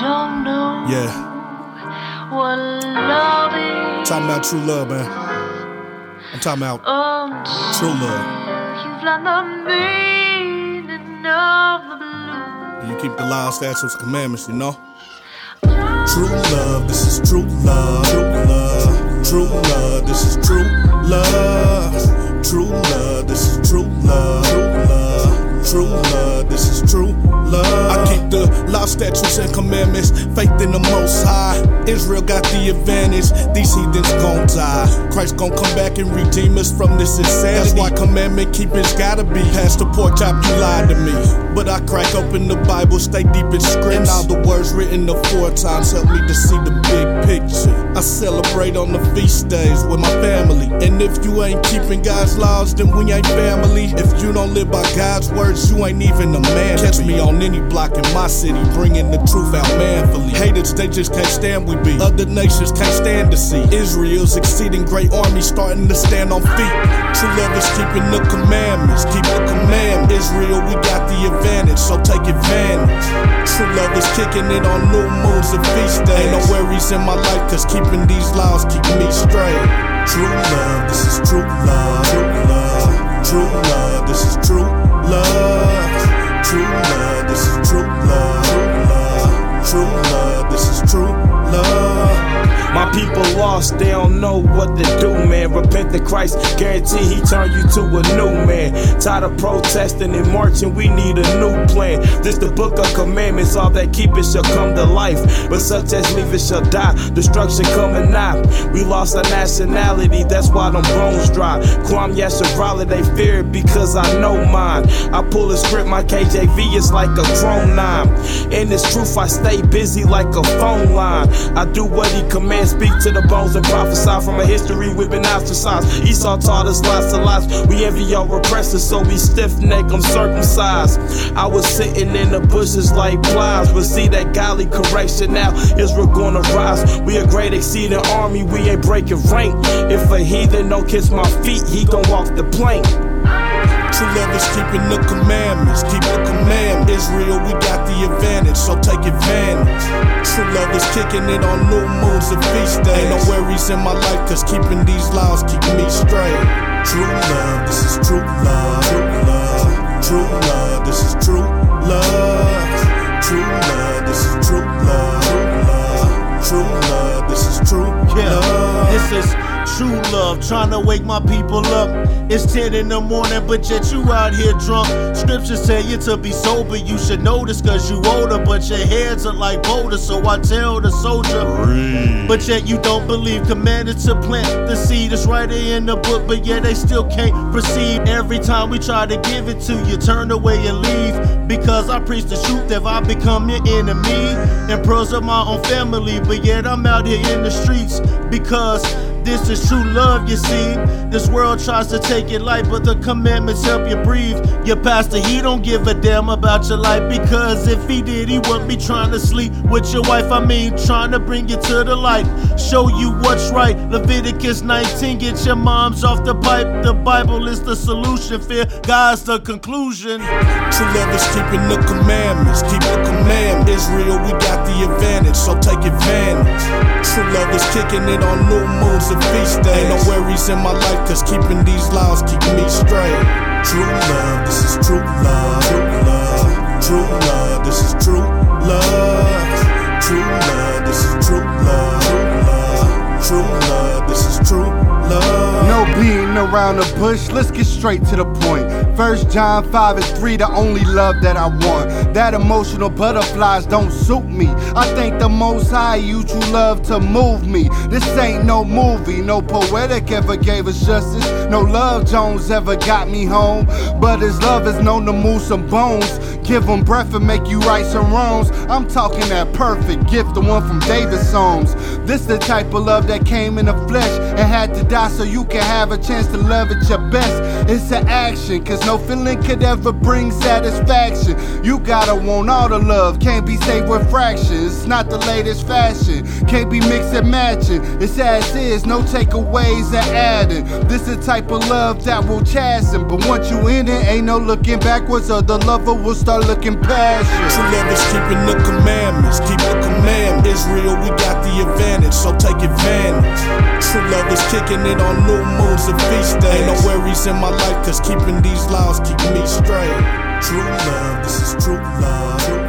don't know Yeah, what love is talking about true love, man. I'm talking about until true love. you've learned the meaning of the blue. You keep the law, statutes, commandments, you know? True love, this is true love. True love, true love, this is true love. True love, law, statutes, and commandments. Faith in the Most High. Israel got the advantage. These heathens gon' die. Christ gon' come back and redeem us from this insanity. That's why commandment keepers gotta be. Pastor Pork Chop, you lied to me. But I crack open the Bible, stay deep in script. And all the words written the four times help me to see the big picture. I celebrate on the feast days with my family. And if you ain't keeping God's laws, then we ain't family. If you don't live by God's words, you ain't even a man. Catch me on any block in my city, bringing the truth out manfully. Haters, they just can't stand we be. Other nations can't stand to see Israel's exceeding great army starting to stand on feet. True love is keeping the commandments, keep the command. Israel, we got the advantage, so take advantage. True love is kicking it on new moons and feast days. Ain't no worries in my life, cause keeping these laws keep me true love, People lost, they don't know what to do, man. Repent to Christ, guarantee he turn you to a new man. Tired of protesting and marching, we need a new plan. This the book of commandments, all that keep it shall come to life. But such as leave it shall die, destruction coming nigh. We lost our nationality, that's why them bones dry. Kwam Yasharala, they fear it because I know mine. I pull a script, my KJV is like a chrome nine. In this truth, I stay busy like a phone line. I do what he commands, speak to the bones and prophesy from a history we've been ostracized. Esau taught us lots of lies. We envy your repressors, so we stiff neck, I'm circumcised. I was sitting in the bushes like plies, but see that godly correction now. Israel gonna rise. We a great exceeding army, we ain't breaking rank. If a heathen don't kiss my feet, he gon' walk the plank. True love is keeping the commandments, keep the command. Israel, we got the advantage, so take advantage. True love is kicking it on new moons and feast days. Ain't no worries in my life, cause keeping these laws keep me straight. True love, this is true love. True love, true love, this is true love. True love, this is true love. True love, true love, this is true Yeah, love. this is true love, trying to wake my people up. It's 10 in the morning, but yet you out here drunk. Scriptures tell you to be sober, you should know this cause you older, but your heads are like boulders. So I tell the soldier, but yet you don't believe. Commanded to plant the seed, it's right in the book, but yet they still can't proceed. Every time we try to give it to you, turn away and leave. Because I preach the truth, have I become your enemy? And pros of my own family, but yet I'm out here in the streets because this is true love, you see. This world tries to take your life, but the commandments help you breathe. Your pastor, he don't give a damn about your life because if he did, he wouldn't be trying to sleep with your wife. I mean, trying to bring you to the light, show you what's right. Leviticus 19, get your moms off the pipe. The Bible is the solution, fear God's the conclusion. True love is keeping the commandments, keep the command. Israel, we got the advantage, so take advantage. True love is kicking it on new moons feast days. Ain't no worries in my life, cause keeping these laws keep me straight. True love, this is true love. True love, true love, this is true love. True love, this is true love. True love, true love, this is true love. No beating around the bush, let's get straight to the point. First John 5 and 3, the only love that I want. That emotional butterflies don't suit me. I think the most high you true love to move me. This ain't no movie, no poetic ever gave us justice. No love Jones ever got me home. But his love is known to move some bones. Give him breath and make you right some wrongs. I'm talking that perfect gift, the one from David Psalms. This the type of love that came in the flesh and had to die so you can have a chance to love at your best. It's an action, cause no feeling could ever bring satisfaction. You gotta want all the love, can't be saved with fractions. It's not the latest fashion, can't be mixed and matching. It's as is, no takeaways or adding. This the type of love that will chasten, but once you in it, ain't no looking backwards, or the lover will start looking past you. True love is keeping the commandments, keep the command. Israel, we got the advantage, so take advantage. True love is kicking it on new moons and feast days. Ain't no worries in my life, cause keeping these laws keep me straight. True love, this is true love.